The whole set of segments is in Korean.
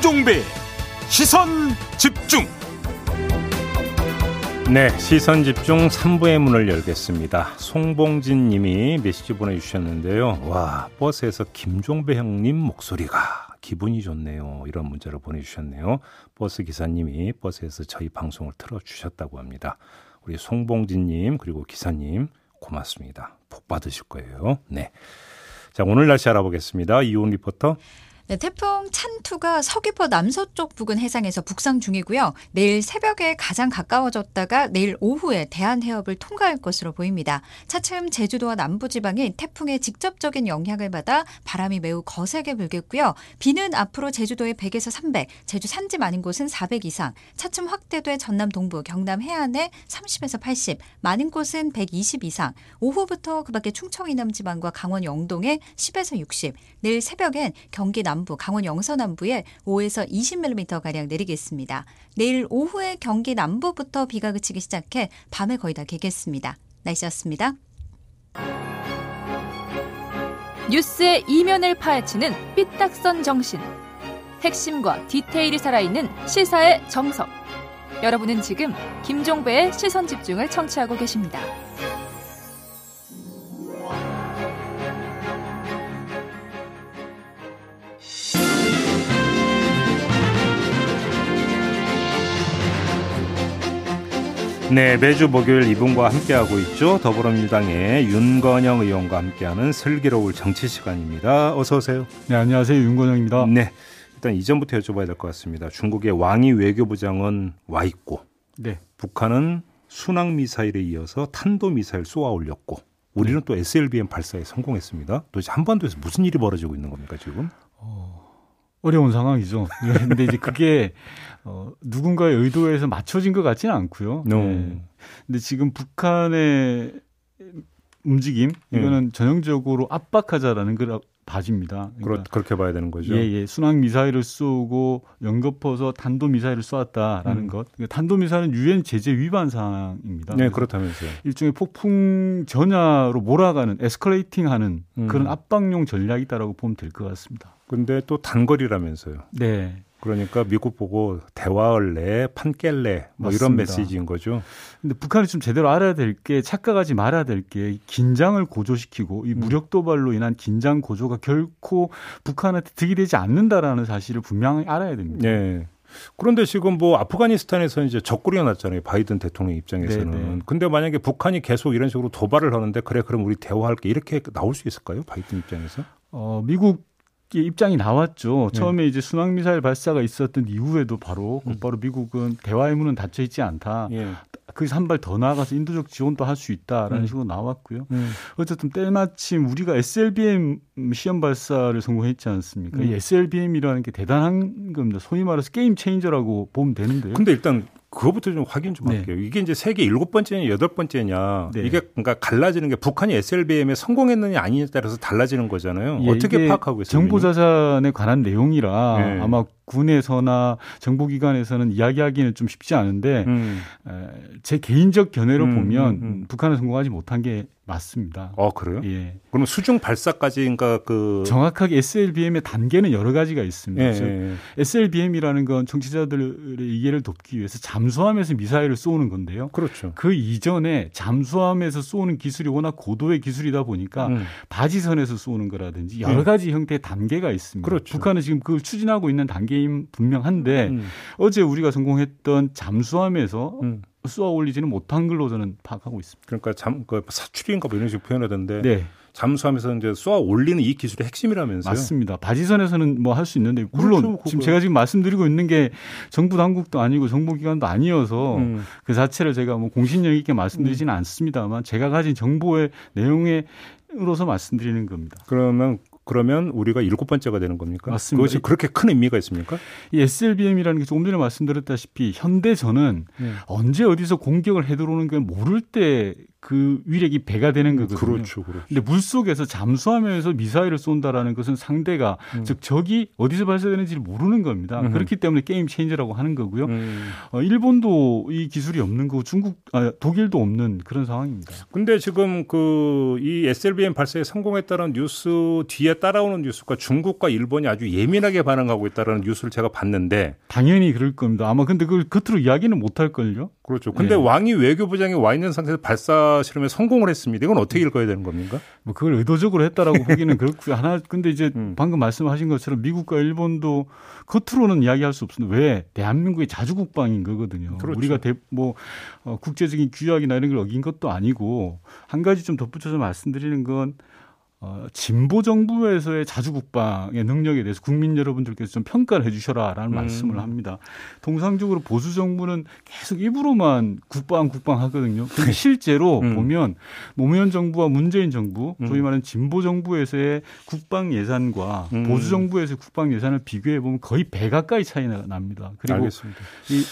김종배 시선 집중 네, 시선 집중 3부의 문을 열겠습니다. 송봉진 님이 메시지 보내주셨는데요. 와, 버스에서 김종배 형님 목소리가 기분이 좋네요. 이런 문자를 보내주셨네요. 버스 기사님이 버스에서 저희 방송을 틀어주셨다고 합니다. 우리 송봉진 님, 그리고 기사님, 고맙습니다. 복 받으실 거예요. 네. 자, 오늘 날씨 알아보겠습니다. 이온 리포터. 네, 태풍 찬투가 서귀포 남서쪽 부근 해상에서 북상 중이고요. 내일 새벽에 가장 가까워졌다가 내일 오후에 대한해협을 통과할 것으로 보입니다. 차츰 제주도와 남부지방에 태풍의 직접적인 영향을 받아 바람이 매우 거세게 불겠고요. 비는 앞으로 제주도에 100에서 300, 제주 산지 많은 곳은 400 이상, 차츰 확대돼 전남 동부, 경남 해안에 30에서 80, 많은 곳은 120 이상, 오후부터 그 밖에 충청 이남 지방과 강원 영동에 10에서 60, 내일 새벽엔 경기 남 남부, 강원 영서 남부에 5에서 20mm 가량 내리겠습니다. 내일 오후에 경기 남부부터 비가 그치기 시작해 밤에 거의 다 개겠습니다. 날씨였습니다. 뉴스의 이면을 파헤치는 삐딱선 정신. 핵심과 디테일이 살아있는 시사의 정석. 여러분은 지금 김종배의 시선 집중을 청취하고 계십니다. 네, 매주 목요일 이분과 함께하고 있죠. 더불어민주당의 윤건영 의원과 함께하는 슬기로울 정치 시간입니다. 어서 오세요. 네, 안녕하세요. 윤건영입니다. 네. 일단 이전부터 여쭤봐야 될 것 같습니다. 중국의 왕이 외교부장은 와 있고 네. 북한은 순항 미사일에 이어서 탄도 미사일 쏘아 올렸고 우리는 네. 또 SLBM 발사에 성공했습니다. 도대체 한반도에서 무슨 일이 벌어지고 있는 겁니까, 지금? 어, 어려운 상황이죠. 그런데 이제 그게 어, 누군가의 의도에서 맞춰진 것 같지는 않고요. No. 네. 근데 지금 북한의 움직임 이거는 네. 전형적으로 압박하자라는 걸 봐집니다. 그러니까 그렇 게 봐야 되는 거죠. 예, 예. 순항 미사일을 쏘고 연거퍼서 탄도 미사일을 쏘았다라는 음. 것. 그러니까 탄도 미사일은 유엔 제재 위반 사항입니다. 네, 그렇다면서요. 일종의 폭풍 전야로 몰아가는 에스컬레이팅하는 음. 그런 압박용 전략이다라고 보면 될 것 같습니다. 근데 또 단거리라면서요. 네. 그러니까 미국 보고 대화을래, 판깰래 뭐 맞습니다. 이런 메시지인 거죠. 근데 북한이 좀 제대로 알아야 될 게 착각하지 말아야 될 게 긴장을 고조시키고 이 음. 무력 도발로 인한 긴장 고조가 결코 북한한테 득이 되지 않는다라는 사실을 분명히 알아야 됩니다. 네. 그런데 지금 뭐 아프가니스탄에서 이제 적구리가 났잖아요. 바이든 대통령 입장에서는. 네네. 네. 근데 만약에 북한이 계속 이런 식으로 도발을 하는데 그래 그럼 우리 대화할게 이렇게 나올 수 있을까요? 바이든 입장에서? 어, 미국 입장이 나왔죠. 네. 처음에 이제 순항 미사일 발사가 있었던 이후에도 바로 음. 곧바로 미국은 대화의 문은 닫혀 있지 않다. 예. 거기서 한 발 더 나아가서 인도적 지원도 할 수 있다라는 음. 식으로 나왔고요. 음. 어쨌든 때마침 우리가 SLBM 시험 발사를 성공했지 않습니까? 음. 이 SLBM이라는 게 대단한 겁니다. 소위 말해서 게임 체인저라고 보면 되는데요. 근데 일단 그거부터 좀 확인 좀 네. 할게요. 네. 이게 이제 세계 일곱 번째냐 여덟 번째냐 네. 이게 그러니까 갈라지는 게 북한이 SLBM에 성공했느냐 아니냐에 따라서 달라지는 거잖아요. 예, 어떻게 파악하고 있어요? 정보 자산에 관한 내용이라 네. 아마 군에서나 정보기관에서는 이야기하기는 좀 쉽지 않은데 음. 제 개인적 견해로 음, 보면 음, 음. 북한은 성공하지 못한 게 맞습니다. 어 그래요? 예. 그러면 수중 발사까지인가 그 정확하게 SLBM의 단계는 여러 가지가 있습니다. 예, 예. SLBM이라는 건 정치자들의 이해를 돕기 위해서 잠수함에서 미사일을 쏘는 건데요. 그렇죠. 그 이전에 잠수함에서 쏘는 기술이 워낙 고도의 기술이다 보니까 음. 바지선에서 쏘는 거라든지 여러 음. 가지 형태의 단계가 있습니다. 그렇죠. 북한은 지금 그걸 추진하고 있는 단계 임 분명한데 음. 어제 우리가 성공했던 잠수함에서 음. 쏘아 올리지는 못한 걸로 저는 파악하고 있습니다. 그러니까 잠, 그 사출인가 뭐 이런 식으로 표현하던데. 네. 잠수함에서 이제 쏘아 올리는 이 기술의 핵심이라면서요? 맞습니다. 바지선에서는 뭐 할 수 있는데 물론 그렇죠, 지금 제가 지금 말씀드리고 있는 게 정부 당국도 아니고 정보기관도 아니어서 음. 그 자체를 제가 뭐 공신력 있게 말씀드리지는 음. 않습니다만 제가 가진 정보의 내용에 으로서 말씀드리는 겁니다. 그러면 그러면 우리가 일곱 번째가 되는 겁니까? 맞습니다. 그것이 그렇게 큰 의미가 있습니까? 이 SLBM이라는 게 조금 전에 말씀드렸다시피 현대전은 네. 언제 어디서 공격을 해 들어오는 걸 모를 때 그 위력이 배가 되는 거거든요. 그렇죠, 그렇죠. 근데 물 속에서 잠수하면서 미사일을 쏜다라는 것은 상대가 음. 즉 적이 어디서 발사되는지를 모르는 겁니다. 음. 그렇기 때문에 게임 체인저라고 하는 거고요. 음. 어, 일본도 이 기술이 없는 거고 중국 아, 독일도 없는 그런 상황입니다. 근데 지금 그 이 SLBM 발사에 성공했다는 뉴스 뒤에 따라오는 뉴스가 중국과 일본이 아주 예민하게 반응하고 있다는 뉴스를 제가 봤는데 당연히 그럴 겁니다. 아마 근데 그걸 겉으로 이야기는 못 할 걸요. 그렇죠. 근데 네. 왕이 외교부장이 와 있는 상태에서 발사 실험에 성공을 했습니다. 이건 어떻게 읽어야 되는 겁니까? 뭐 그걸 의도적으로 했다라고 보기는 그렇고요. 하나 근데 이제 음. 방금 말씀하신 것처럼 미국과 일본도 겉으로는 이야기할 수 없습니다. 왜 대한민국의 자주국방인 거거든요. 그렇죠. 우리가 대, 뭐 어, 국제적인 규약이나 이런 걸 어긴 것도 아니고 한 가지 좀 덧붙여서 말씀드리는 건 어, 진보 정부에서의 자주 국방의 능력에 대해서 국민 여러분들께서 좀 평가를 해주셔라라는 음. 말씀을 합니다. 통상적으로 보수 정부는 계속 입으로만 국방 국방 하거든요. 근데 실제로 음. 보면 노무현 정부와 문재인 정부, 음. 소위 말하는 진보 정부에서의 국방 예산과 음. 보수 정부에서의 국방 예산을 비교해 보면 거의 배 가까이 차이가 납니다. 그리고 알겠습니다. 이,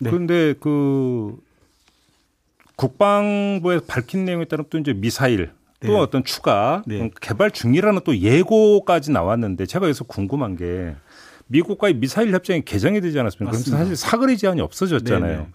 네. 그런데 그 국방부에서 밝힌 내용에 따르면 또 이제 미사일 또 네. 어떤 추가 네. 음, 개발 중이라는 또 예고까지 나왔는데 제가 여기서 궁금한 게 미국과의 미사일 협정이 개정이 되지 않았습니까? 그래서 사실 사거리 제한이 없어졌잖아요. 네.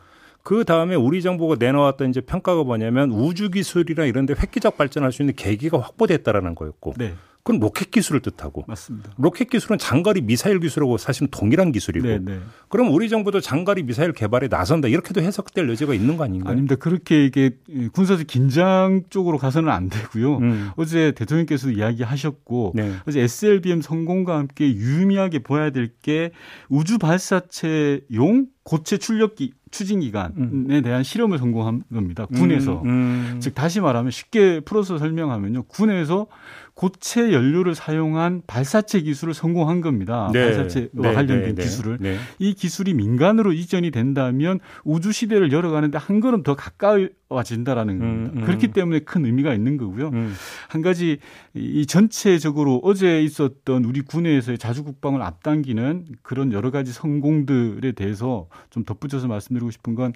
그 다음에 우리 정부가 내놓았던 이제 평가가 뭐냐면 우주 기술이나 이런 데 획기적 발전할 수 있는 계기가 확보됐다라는 거였고. 네. 그건 로켓 기술을 뜻하고 맞습니다. 로켓 기술은 장거리 미사일 기술하고 사실은 동일한 기술이고 네네. 네. 그럼 우리 정부도 장거리 미사일 개발에 나선다 이렇게도 해석될 여지가 있는 거 아닌가요? 아닙니다. 그렇게 이게 군사적 긴장 쪽으로 가서는 안 되고요. 음. 어제 대통령께서도 이야기하셨고 네. 어제 SLBM 성공과 함께 유의미하게 보아야 될 게 우주 발사체용 고체 출력기 추진 기간에 음. 대한 실험을 성공한 겁니다. 군에서. 음, 음. 즉 다시 말하면 쉽게 풀어서 설명하면요. 군에서 고체 연료를 사용한 발사체 기술을 성공한 겁니다. 네. 발사체와 네. 관련된 네. 기술을. 네. 이 기술이 민간으로 이전이 된다면 우주 시대를 열어가는데 한 걸음 더 가까이 와진다라는 음, 겁니다. 음, 음. 그렇기 때문에 큰 의미가 있는 거고요. 음. 한 가지 이 전체적으로 어제 있었던 우리 군에서의 자주 국방을 앞당기는 그런 여러 가지 성공들에 대해서 좀 덧붙여서 말씀드리고 싶은 건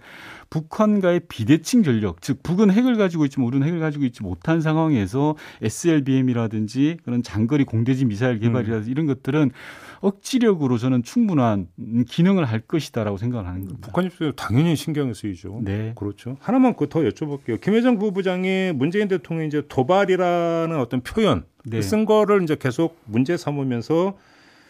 북한과의 비대칭 전력, 즉 북은 핵을 가지고 있지만 우리는 핵을 가지고 있지 못한 상황에서 SLBM이라든지 그런 장거리 공대지 미사일 개발이라든지 음. 이런 것들은 억지력으로 저는 충분한 기능을 할 것이다라고 생각을 하는 겁니다. 북한 입장에서 당연히 신경 쓰이죠. 네. 그렇죠. 하나만 그더 여쭤볼게요. 김혜정 부부장이 문재인 대통령이 이제 도발이라는 어떤 표현 네. 쓴 거를 이제 계속 문제 삼으면서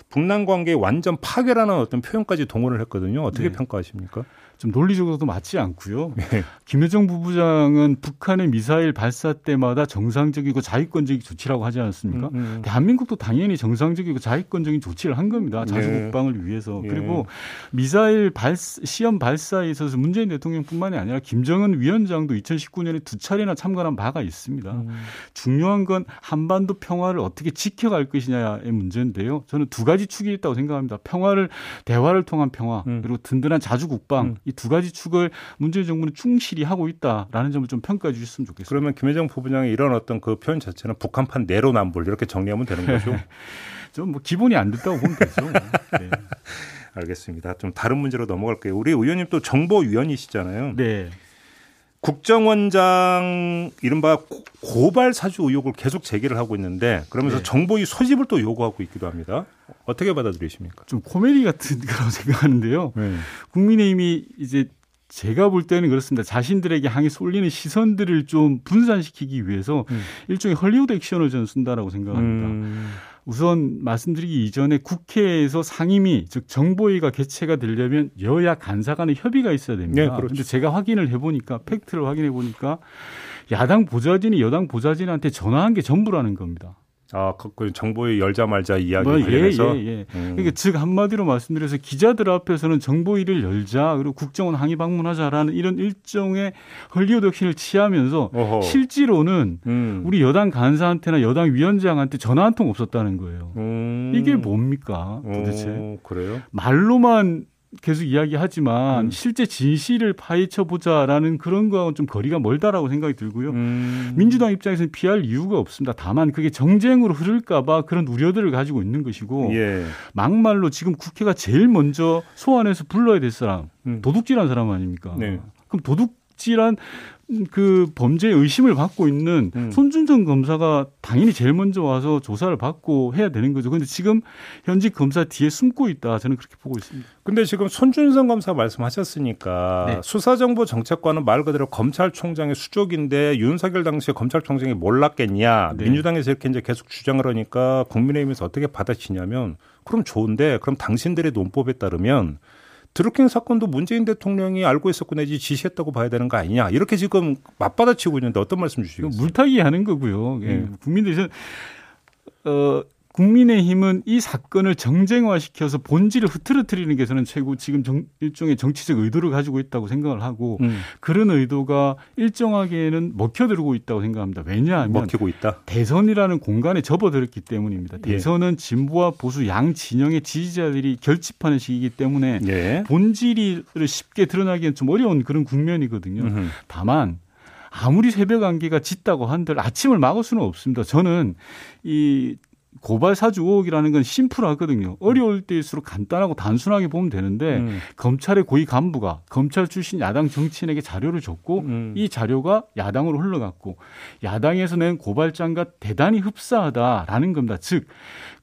북남 관계 완전 파괴라는 어떤 표현까지 동원을 했거든요. 어떻게 네. 평가하십니까? 좀 논리적으로도 맞지 않고요. 네. 김여정 부부장은 북한의 미사일 발사 때마다 정상적이고 자위권적인 조치라고 하지 않았습니까? 음, 음. 대한민국도 당연히 정상적이고 자위권적인 조치를 한 겁니다. 자주국방을 네. 위해서. 네. 그리고 미사일 발 시험 발사에 있어서 문재인 대통령뿐만이 아니라 김정은 위원장도 2019년에 두 차례나 참관한 바가 있습니다. 음. 중요한 건 한반도 평화를 어떻게 지켜갈 것이냐의 문제인데요. 저는 두 가지 축이 있다고 생각합니다. 평화를 대화를 통한 평화 음. 그리고 든든한 자주국방 음. 이 두 가지 축을 문재인 정부는 충실히 하고 있다라는 점을 좀 평가해 주셨으면 좋겠습니다. 그러면 김혜정 부부장의 이런 어떤 그 표현 자체는 북한판 내로남불 이렇게 정리하면 되는 거죠? 좀 뭐 기본이 안 됐다고 보면 되죠. 네. 알겠습니다. 좀 다른 문제로 넘어갈게요. 우리 의원님 또 정보위원이시잖아요. 네. 국정원장 이른바 고발 사주 의혹을 계속 제기를 하고 있는데 그러면서 네. 정보위 소집을 또 요구하고 있기도 합니다. 어떻게 받아들이십니까? 좀 코미디 같은 거라고 생각하는데요. 네. 국민의힘이 이제 제가 볼 때는 그렇습니다. 자신들에게 향해 쏠리는 시선들을 좀 분산시키기 위해서 음. 일종의 헐리우드 액션을 저는 쓴다라고 생각합니다. 음. 우선 말씀드리기 이전에 국회에서 상임위 즉 정보위가 개최가 되려면 여야 간사 간의 협의가 있어야 됩니다. 네, 그런데 그렇죠. 제가 확인을 해보니까 팩트를 확인해 보니까 야당 보좌진이 여당 보좌진한테 전화한 게 전부라는 겁니다. 아, 그, 그 정보에 열자 말자 이야기 뭐, 예, 관련해서 예, 예, 예. 음. 그러니까 즉 한마디로 말씀드려서 기자들 앞에서는 정보위를 열자 그리고 국정원 항의 방문하자라는 이런 일종의 헐리우드 액션을 취하면서 어허. 실제로는 음. 우리 여당 간사한테나 여당 위원장한테 전화 한 통 없었다는 거예요. 음. 이게 뭡니까 도대체? 오, 그래요? 말로만 계속 이야기하지만 음. 실제 진실을 파헤쳐 보자라는 그런 거하고는 좀 거리가 멀다라고 생각이 들고요. 음. 민주당 입장에서는 피할 이유가 없습니다. 다만 그게 정쟁으로 흐를까봐 그런 우려들을 가지고 있는 것이고 예. 막말로 지금 국회가 제일 먼저 소환해서 불러야 될 사람 음. 도둑질한 사람 아닙니까? 네. 그럼 도둑 도둑질한 그 범죄 의심을 받고 있는 음. 손준성 검사가 당연히 제일 먼저 와서 조사를 받고 해야 되는 거죠. 그런데 지금 현직 검사 뒤에 숨고 있다. 저는 그렇게 보고 있습니다. 근데 지금 손준성 검사 말씀하셨으니까 네. 수사정보 정책관은 말 그대로 검찰총장의 수족인데 윤석열 당시에 검찰총장이 몰랐겠냐. 네. 민주당에서 이렇게 이제 계속 주장을 하니까 국민의힘에서 어떻게 받아치냐면 그럼 좋은데 그럼 당신들의 논법에 따르면 드루킹 사건도 문재인 대통령이 알고 있었고 내지 지시했다고 봐야 되는 거 아니냐 이렇게 지금 맞받아치고 있는데 어떤 말씀 주시겠어요? 물타기 하는 거고요. 예. 음. 국민들이 어 국민의힘은 이 사건을 정쟁화시켜서 본질을 흐트러뜨리는 게 저는 최고 지금 정, 일종의 정치적 의도를 가지고 있다고 생각을 하고 음. 그런 의도가 일정하게는 먹혀들고 있다고 생각합니다. 왜냐하면 먹히고 있다. 대선이라는 공간에 접어들었기 때문입니다. 예. 대선은 예. 진보와 보수 양 진영의 지지자들이 결집하는 시기이기 때문에 예. 본질을 쉽게 드러나기엔 좀 어려운 그런 국면이거든요. 음흠. 다만 아무리 새벽 안개가 짙다고 한들 아침을 막을 수는 없습니다. 저는 이 고발 사주 의혹이라는 건 심플하거든요. 어려울 때일수록 간단하고 단순하게 보면 되는데 음. 검찰의 고위 간부가 검찰 출신 야당 정치인에게 자료를 줬고 음. 이 자료가 야당으로 흘러갔고 야당에서 낸 고발장과 대단히 흡사하다라는 겁니다. 즉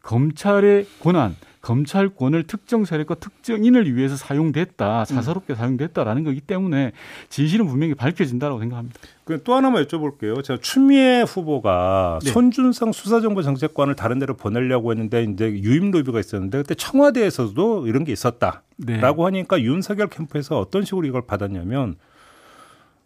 검찰의 권한 검찰권을 특정 세력과 특정인을 위해서 사용됐다, 사사롭게 음. 사용됐다라는 거기 때문에 진실은 분명히 밝혀진다고 생각합니다. 또 하나만 여쭤볼게요. 제가 추미애 후보가 네. 손준성 수사정보정책관을 다른 데로 보내려고 했는데 이제 유임 로비가 있었는데 그때 청와대에서도 이런 게 있었다라고 네. 하니까 윤석열 캠프에서 어떤 식으로 이걸 받았냐면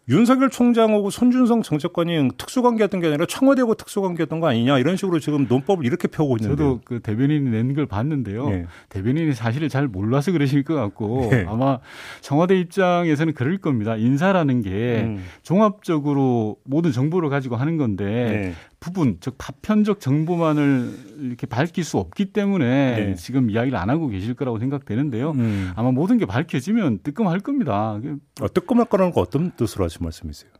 윤석열 총장하고 손준성 정책관이 특수관계였던 게 아니라 청와대하고 특수관계였던 거 아니냐 이런 식으로 지금 논법을 이렇게 펴고 있는데 저도 그 대변인이 낸 걸 봤는데요. 네. 대변인이 사실을 잘 몰라서 그러실 것 같고 네. 아마 청와대 입장에서는 그럴 겁니다. 인사라는 게 음. 종합적으로 모든 정보를 가지고 하는 건데 네. 부분 즉 파편적 정보만을 이렇게 밝힐 수 없기 때문에 네. 지금 이야기를 안 하고 계실 거라고 생각되는데요. 음. 아마 모든 게 밝혀지면 뜨끔할 겁니다. 어, 뜨끔할 거라는 거 어떤 뜻으로 하신 말씀이세요?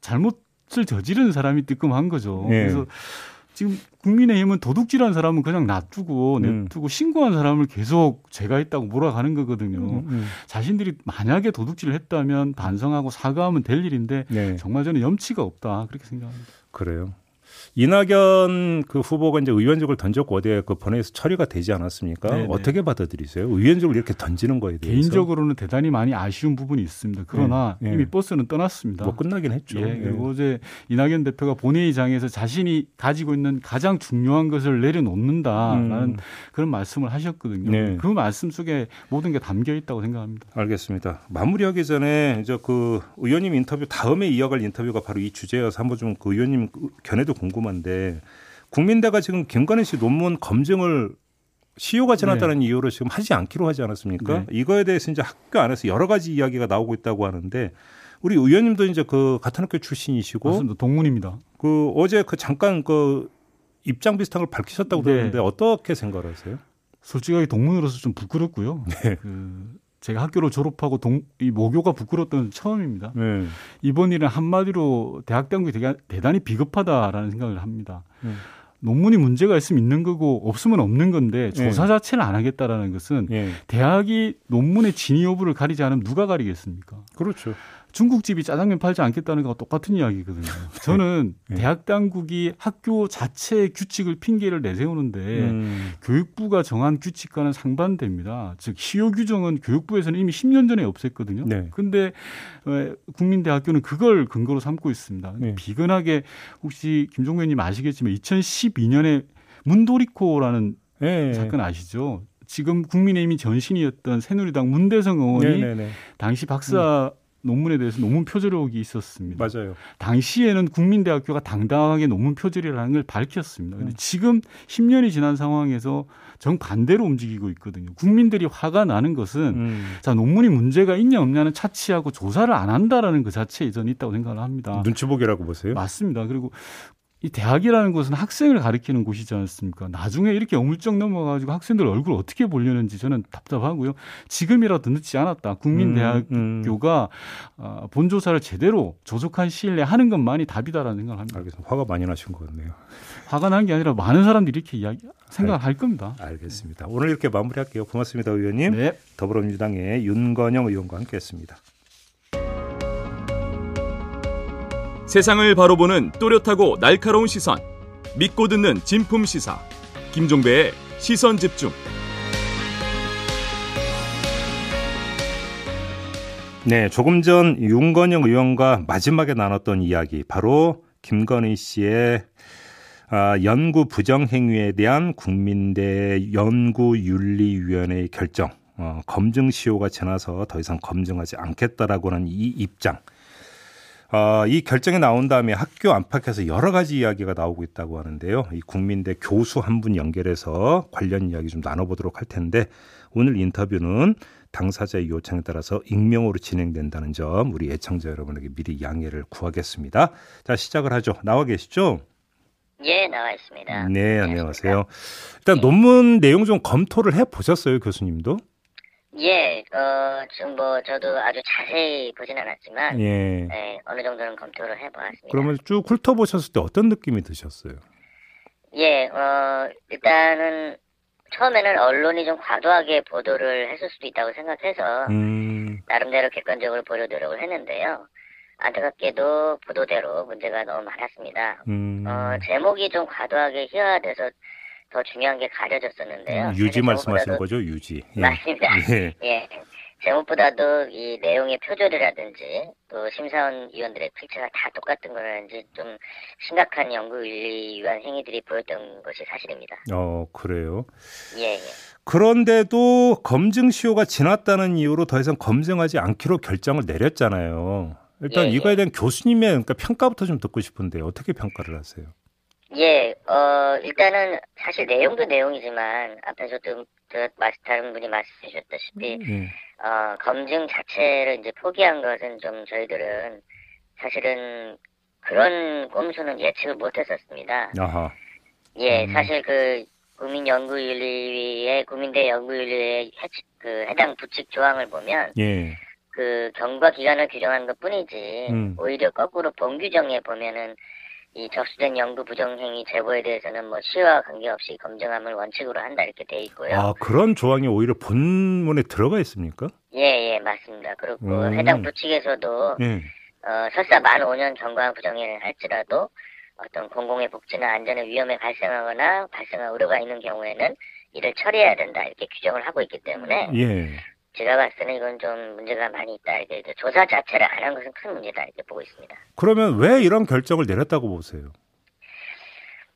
잘못을 저지른 사람이 뜨끔한 거죠. 네. 그래서 지금 국민의힘은 도둑질한 사람은 그냥 놔두고 음. 냅두고 음. 신고한 사람을 계속 죄가 있다고 몰아가는 거거든요. 음, 음. 자신들이 만약에 도둑질을 했다면 반성하고 사과하면 될 일인데 네. 정말 저는 염치가 없다 그렇게 생각합니다. 그래요. 이낙연 그 후보가 이제 의원직을 던졌고 어디에 그 본회의에서 처리가 되지 않았습니까? 네네. 어떻게 받아들이세요? 의원직을 이렇게 던지는 거에 대해서 개인적으로는 대단히 많이 아쉬운 부분이 있습니다. 그러나 네. 이미 버스는 떠났습니다. 뭐 끝나긴 했죠. 예, 그리고 예. 어제 이낙연 대표가 본회의장에서 자신이 가지고 있는 가장 중요한 것을 내려놓는다라는 음. 그런 말씀을 하셨거든요. 네. 그 말씀 속에 모든 게 담겨 있다고 생각합니다. 알겠습니다. 마무리하기 전에 이제 그 의원님 인터뷰 다음에 이어갈 인터뷰가 바로 이 주제여서 한번 좀 그 의원님 견해도 궁금. 궁금한데 국민대가 지금 김건희 씨 논문 검증을 시효가 지났다는 네. 이유로 지금 하지 않기로 하지 않았습니까? 네. 이거에 대해서 이제 학교 안에서 여러 가지 이야기가 나오고 있다고 하는데 우리 의원님도 이제 그 같은 학교 출신이시고 맞습니다. 동문입니다. 그 어제 그 잠깐 그 입장 비슷한 걸 밝히셨다고 네. 들었는데 어떻게 생각하세요? 솔직하게 동문으로서 좀 부끄럽고요. 네. 그 제가 학교를 졸업하고 동, 이 모교가 부끄러웠던 처음입니다. 네. 이번 일은 한마디로 대학 당국이 되게, 대단히 비겁하다라는 생각을 합니다. 네. 논문이 문제가 있으면 있는 거고 없으면 없는 건데 조사 네. 자체를 안 하겠다라는 것은 네. 대학이 논문의 진위 여부를 가리지 않으면 누가 가리겠습니까? 그렇죠. 중국집이 짜장면 팔지 않겠다는 거와 똑같은 이야기거든요. 저는 네. 대학 당국이 학교 자체의 규칙을 핑계를 내세우는데 음. 교육부가 정한 규칙과는 상반됩니다. 즉 시효 규정은 교육부에서는 이미 10년 전에 없앴거든요. 네. 근데 어, 국민대학교는 그걸 근거로 삼고 있습니다. 네. 비근하게 혹시 김종배 님 아시겠지만 2012년에 문도리코라는 네. 사건 아시죠? 지금 국민의힘이 전신이었던 새누리당 문대성 의원이 네네네. 네, 네. 당시 박사 음. 논문에 대해서 논문 표절의혹이 있었습니다. 맞아요. 당시에는 국민대학교가 당당하게 논문 표절이라는 걸 밝혔습니다. 근데 음. 지금 10년이 지난 상황에서 정반대로 움직이고 있거든요. 국민들이 화가 나는 것은 음. 자, 논문이 문제가 있냐 없냐는 차치하고 조사를 안 한다라는 그 자체에 저는 있다고 생각을 합니다. 눈치 보기라고 보세요? 맞습니다. 그리고 이 대학이라는 곳은 학생을 가르치는 곳이지 않습니까? 나중에 이렇게 어물쩍 넘어가지고 학생들 얼굴 어떻게 보려는지 저는 답답하고요. 지금이라도 늦지 않았다. 국민대학교가 음, 음. 어, 본조사를 제대로 조속한 시일 내에 하는 것만이 답이다라는 생각을 합니다. 알겠습니다. 화가 많이 나신 것 같네요. 화가 난 게 아니라 많은 사람들이 이렇게 이야기 생각을 알, 할 겁니다. 알겠습니다. 오늘 이렇게 마무리할게요. 고맙습니다, 의원님. 네. 더불어민주당의 윤건영 의원과 함께했습니다. 세상을 바로 보는 또렷하고 날카로운 시선. 믿고 듣는 진품 시사. 김종배의 시선 집중. 네, 조금 전 윤건영 의원과 마지막에 나눴던 이야기 바로 김건희 씨의 아, 연구 부정 행위에 대한 국민대 연구윤리위원회의 결정, 어, 검증 시효가 지나서 더 이상 검증하지 않겠다라고 하는 이 입장. 어, 이 결정이 나온 다음에 학교 안팎에서 여러 가지 이야기가 나오고 있다고 하는데요. 이 국민대 교수 한 분 연결해서 관련 이야기 좀 나눠보도록 할 텐데 오늘 인터뷰는 당사자의 요청에 따라서 익명으로 진행된다는 점 우리 애청자 여러분에게 미리 양해를 구하겠습니다. 자 시작을 하죠. 나와 계시죠? 예, 나와 있습니다. 네, 안녕하세요. 일단 네. 논문 내용 좀 검토를 해 보셨어요, 교수님도? 예, 어, 지금 뭐 저도 아주 자세히 보진 않았지만 예. 예 어느 정도는 검토를 해보았습니다. 그러면 쭉 훑어보셨을 때 어떤 느낌이 드셨어요? 예, 어, 일단은 처음에는 언론이 좀 과도하게 보도를 했을 수도 있다고 생각해서 음. 나름대로 객관적으로 보려 노력을 했는데요. 안타깝게도 보도대로 문제가 너무 많았습니다. 음. 어, 제목이 좀 과도하게 희화돼서 더 중요한 게 가려졌었는데요. 음, 유지 말씀하시는 거죠, 유지. 예. 맞습니다. 예. 예. 제목보다도 이 내용의 표절이라든지 또 심사원 위원들의 필체가 다 똑같은 거라든지 좀 심각한 연구윤리 위반 행위들이 보였던 것이 사실입니다. 어 그래요? 예. 예. 그런데도 검증 시효가 지났다는 이유로 더 이상 검증하지 않기로 결정을 내렸잖아요. 일단 예, 예. 이거에 대한 교수님의 그러니까 평가부터 좀 듣고 싶은데 어떻게 평가를 하세요? 예, 어, 일단은 사실 내용도 내용이지만 앞에서도 다른 분이 말씀해 주셨다시피 음. 어, 검증 자체를 이제 포기한 것은 좀 저희들은 사실은 그런 꼼수는 예측을 못했었습니다. 아하. 예, 음. 사실 그 국민연구윤리위의 국민대 연구윤리의 그 해당 부칙 조항을 보면 예. 그 경과 기간을 규정한 것 뿐이지 음. 오히려 거꾸로 본규정에 보면은 이 적시된 연구 부정행위 제보에 대해서는 뭐 시와 관계없이 검증함을 원칙으로 한다 이렇게 돼 있고요. 아 그런 조항이 오히려 본문에 들어가 있습니까? 예예 예, 맞습니다. 그리고 음. 해당 부칙에서도 예. 어, 설사 만 5년 경과 부정행위를 할지라도 어떤 공공의 복지나 안전에 위험이 발생하거나 발생할 우려가 있는 경우에는 이를 처리해야 된다 이렇게 규정을 하고 있기 때문에 예. 제가 봤을 때는 이건 좀 문제가 많이 있다. 이렇게 조사 자체를 안 한 것은 큰 문제다. 이렇게 보고 있습니다. 그러면 왜 이런 결정을 내렸다고 보세요?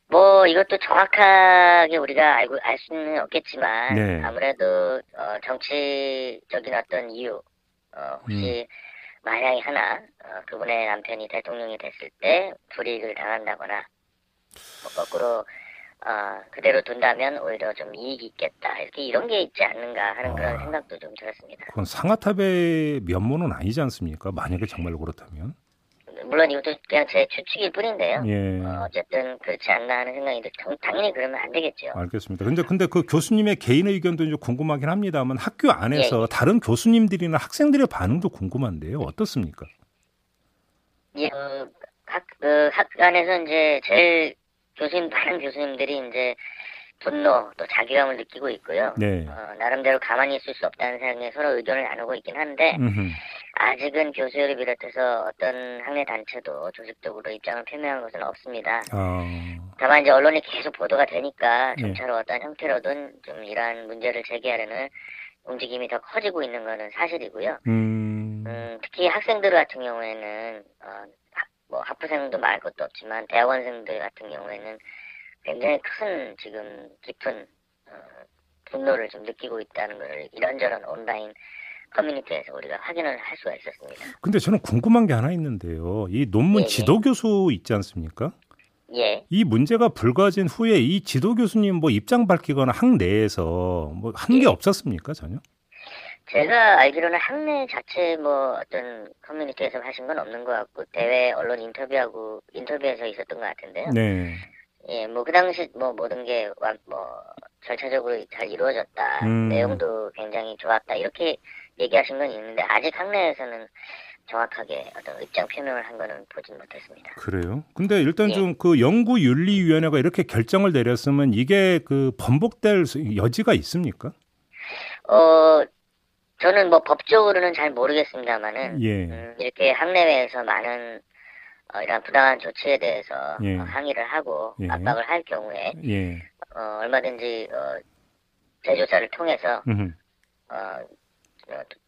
뭐 이것도 정확하게 우리가 알고 알 수는 없겠지만 네. 아무래도 어, 정치적인 어떤 이유 어, 혹시 음. 만약에 하나 어, 그분의 남편이 대통령이 됐을 때 불이익을 당한다거나 뭐 거꾸로 어, 그대로 둔다면 오히려 좀 이익이 있겠다. 이렇게 이런 게 있지 않는가 하는 아, 그런 생각도 좀 들었습니다. 그건 상하탑의 면모는 아니지 않습니까? 만약에 정말로 그렇다면? 물론 이것도 그냥 제 추측일 뿐인데요. 예. 어, 쨌든 그렇지 않나 하는 생각이 들 당연히 그러면 안 되겠죠. 알겠습니다. 근데 근데 그 교수님의 개인 의견도 좀 궁금하긴 합니다만 학교 안에서 예, 예. 다른 교수님들이나 학생들의 반응도 궁금한데요. 어떻습니까? 예, 그, 학, 그 학 안에서 이제 제일 교수님 다른 교수님들이 이제 분노 또 자괴감을 느끼고 있고요. 네. 어, 나름대로 가만히 있을 수 없다는 생각에 서로 의견을 나누고 있긴 한데 음흠. 아직은 교수회를 비롯해서 어떤 학내 단체도 조직적으로 입장을 표명한 것은 없습니다. 어... 다만 이제 언론이 계속 보도가 되니까 점차로 네. 어떤 형태로든 좀 이러한 문제를 제기하려는 움직임이 더 커지고 있는 것은 사실이고요. 음... 음, 특히 학생들 같은 경우에는 어, 뭐 학부생도 말 것도 없지만 대학원생들 같은 경우에는 굉장히 큰 지금 깊은 어, 분노를 좀 느끼고 있다는 것을 이런저런 온라인 커뮤니티에서 우리가 확인을 할 수가 있었습니다. 근데 저는 궁금한 게 하나 있는데요. 이 논문 예, 지도 교수 있지 않습니까? 예. 이 문제가 불거진 후에 이 지도 교수님 뭐 입장 밝히거나 학 내에서 뭐 한게 예. 없었습니까 전혀? 제가 알기로는 학내 자체 뭐 어떤 커뮤니티에서 하신 건 없는 것 같고 대외 언론 인터뷰하고 인터뷰에서 있었던 것 같은데요. 네. 예, 뭐 그 당시 뭐 모든 게 뭐 절차적으로 잘 이루어졌다. 음. 내용도 굉장히 좋았다. 이렇게 얘기하신 건 있는데 아직 학내에서는 정확하게 어떤 입장 표명을 한 거는 보진 못했습니다. 그래요? 근데 일단 예. 좀그 연구윤리위원회가 이렇게 결정을 내렸으면 이게 그 번복될 여지가 있습니까? 어, 저는 뭐 법적으로는 잘 모르겠습니다만은 예. 음, 이렇게 학내외에서 많은 어, 이런 부당한 조치에 대해서 예. 어, 항의를 하고 예. 압박을 할 경우에 예. 어, 얼마든지 어, 재조사를 통해서 어,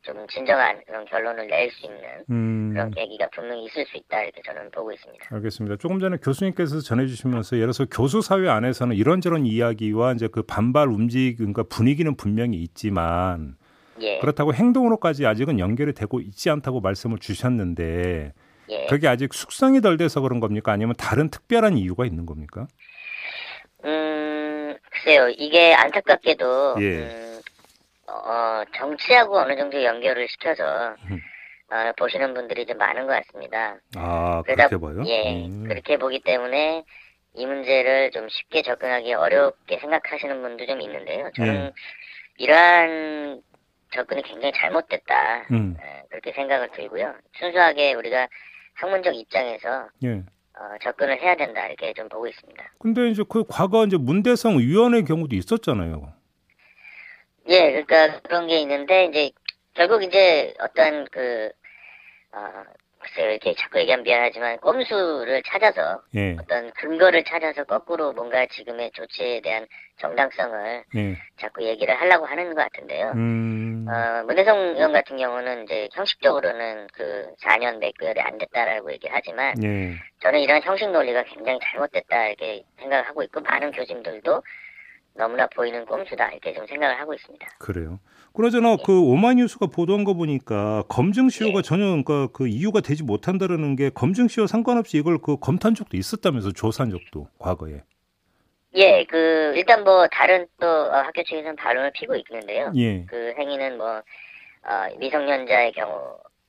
좀 진정한 그런 결론을 낼 수 있는 음. 그런 계기가 분명히 있을 수 있다 이렇게 저는 보고 있습니다. 알겠습니다. 조금 전에 교수님께서 전해주시면서 예를 들어서 교수 사회 안에서는 이런저런 이야기와 이제 그 반발 움직임과 분위기는 분명히 있지만 예. 그렇다고 행동으로까지 아직은 연결이 되고 있지 않다고 말씀을 주셨는데 예. 그게 아직 숙성이 덜 돼서 그런 겁니까? 아니면 다른 특별한 이유가 있는 겁니까? 음, 글쎄요. 이게 안타깝게도 예. 음, 어, 정치하고 어느 정도 연결을 시켜서 음. 어, 보시는 분들이 좀 많은 것 같습니다. 아, 그러다, 그렇게 봐요? 예, 음. 그렇게 보기 때문에 이 문제를 좀 쉽게 접근하기 어렵게 생각하시는 분도 좀 있는데요. 저는 예. 이러한 접근이 굉장히 잘못됐다. 음. 예, 그렇게 생각을 들고요. 순수하게 우리가 학문적 입장에서 예. 어, 접근을 해야 된다 이렇게 좀 보고 있습니다. 근데 이제 그 과거 이제 문대성 위원의 경우도 있었잖아요. 예, 그러니까 그런 게 있는데 이제 결국 이제 어떤 그 어, 글쎄요, 이렇게 자꾸 얘기하면 미안하지만 꼼수를 찾아서 예. 어떤 근거를 찾아서 거꾸로 뭔가 지금의 조치에 대한 정당성을 예. 자꾸 얘기를 하려고 하는 것 같은데요. 음... 어, 문혜성 의원 같은 경우는 이제 형식적으로는 그 4년 몇 개월이 안 됐다라고 얘기하지만 예. 저는 이런 형식 논리가 굉장히 잘못됐다 이렇게 생각을 하고 있고 많은 교수님들도 너무나 보이는 꼼수다 이렇게 좀 생각을 하고 있습니다. 그래요. 그러잖아 예. 그 오마이뉴스가 보도한 거 보니까 검증 시효가 예. 전혀 그러니까 그 이유가 되지 못한다라는 게 검증 시효 상관없이 이걸 그 검토한 적도 있었다면서 조사한 적도 과거에. 예, 그 일단 뭐 다른 또 어, 학교 측에서는 반론을 피고 있는데요. 예. 그 행위는 뭐 어, 미성년자의 경우에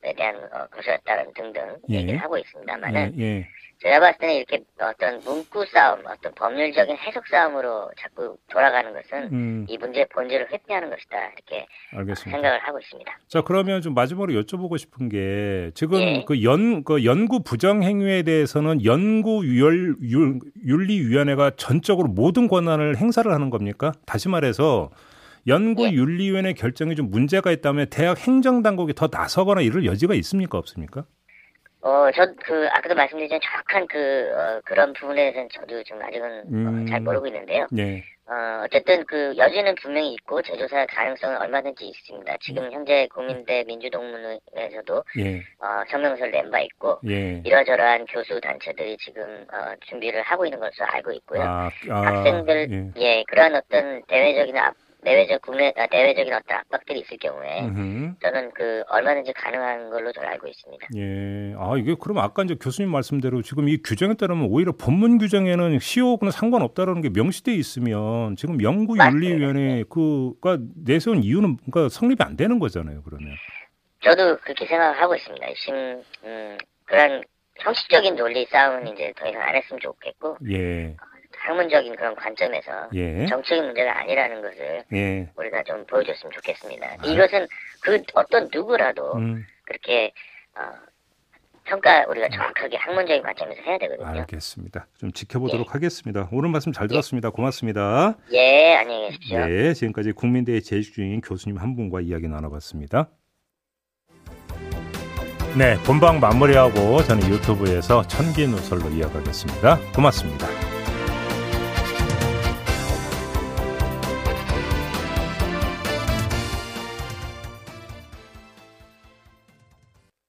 대한 어, 것이었다는 등등 예. 얘기를 하고 있습니다만은 예. 예. 제가 봤을 때는 이렇게 어떤 문구 싸움, 어떤 법률적인 해석 싸움으로 자꾸 돌아가는 것은 음. 이 문제의 본질을 회피하는 것이다 이렇게 알겠습니다. 생각을 하고 있습니다. 자 그러면 좀 마지막으로 여쭤보고 싶은 게 지금 예. 그연 그 연구 부정 행위에 대해서는 연구 윤, 윤리위원회가 전적으로 모든 권한을 행사를 하는 겁니까? 다시 말해서 연구윤리위원회 예. 결정이 좀 문제가 있다면 대학 행정당국이 더 나서거나 이럴 여지가 있습니까 없습니까? 어, 저, 그, 아까도 말씀드렸지만 정확한 그, 어, 그런 부분에 대해서는 저도 좀 아직은 어, 음. 어, 잘 모르고 있는데요. 네. 어, 어쨌든 그 여지는 분명히 있고 재조사 가능성은 얼마든지 있습니다. 지금 음. 현재 국민대 민주동문회에서도 예. 어, 성명서를 낸 바 있고 예. 이러저러한 교수 단체들이 지금 어, 준비를 하고 있는 것으로 알고 있고요. 아, 아, 학생들 예. 예. 그러한 어떤 대외적인 압, 내외적 국내 아, 내외적인 어떤 압박들이 있을 경우에 음흠. 저는 그 얼마든지 가능한 걸로 저는 알고 있습니다. 예. 아 이게 그럼 아까 이제 교수님 말씀대로 지금 이 규정에 따르면 오히려 본문 규정에는 시효는 상관없다라는 게 명시돼 있으면 지금 연구윤리위원회 그가 내세운 이유는 그러니까 성립이 안 되는 거잖아요. 그러면. 저도 그렇게 생각을 하고 있습니다. 심 음, 그런 형식적인 논리 싸움은 이제 더 이상 안 했으면 좋겠고. 예. 학문적인 그런 관점에서 예. 정책의 문제가 아니라는 것을 예. 우리가 좀 보여줬으면 좋겠습니다. 아. 이것은 그 어떤 누구라도 음. 그렇게 어, 평가 우리가 정확하게 학문적인 관점에서 해야 되거든요. 알겠습니다. 좀 지켜보도록 예. 하겠습니다. 오늘 말씀 잘 들었습니다. 고맙습니다. 예, 안녕히 계십시오. 네, 지금까지 국민대에 재직 중인 교수님 한 분과 이야기 나눠봤습니다. 네, 본방 마무리하고 저는 유튜브에서 천기 누설로 이어가겠습니다. 고맙습니다.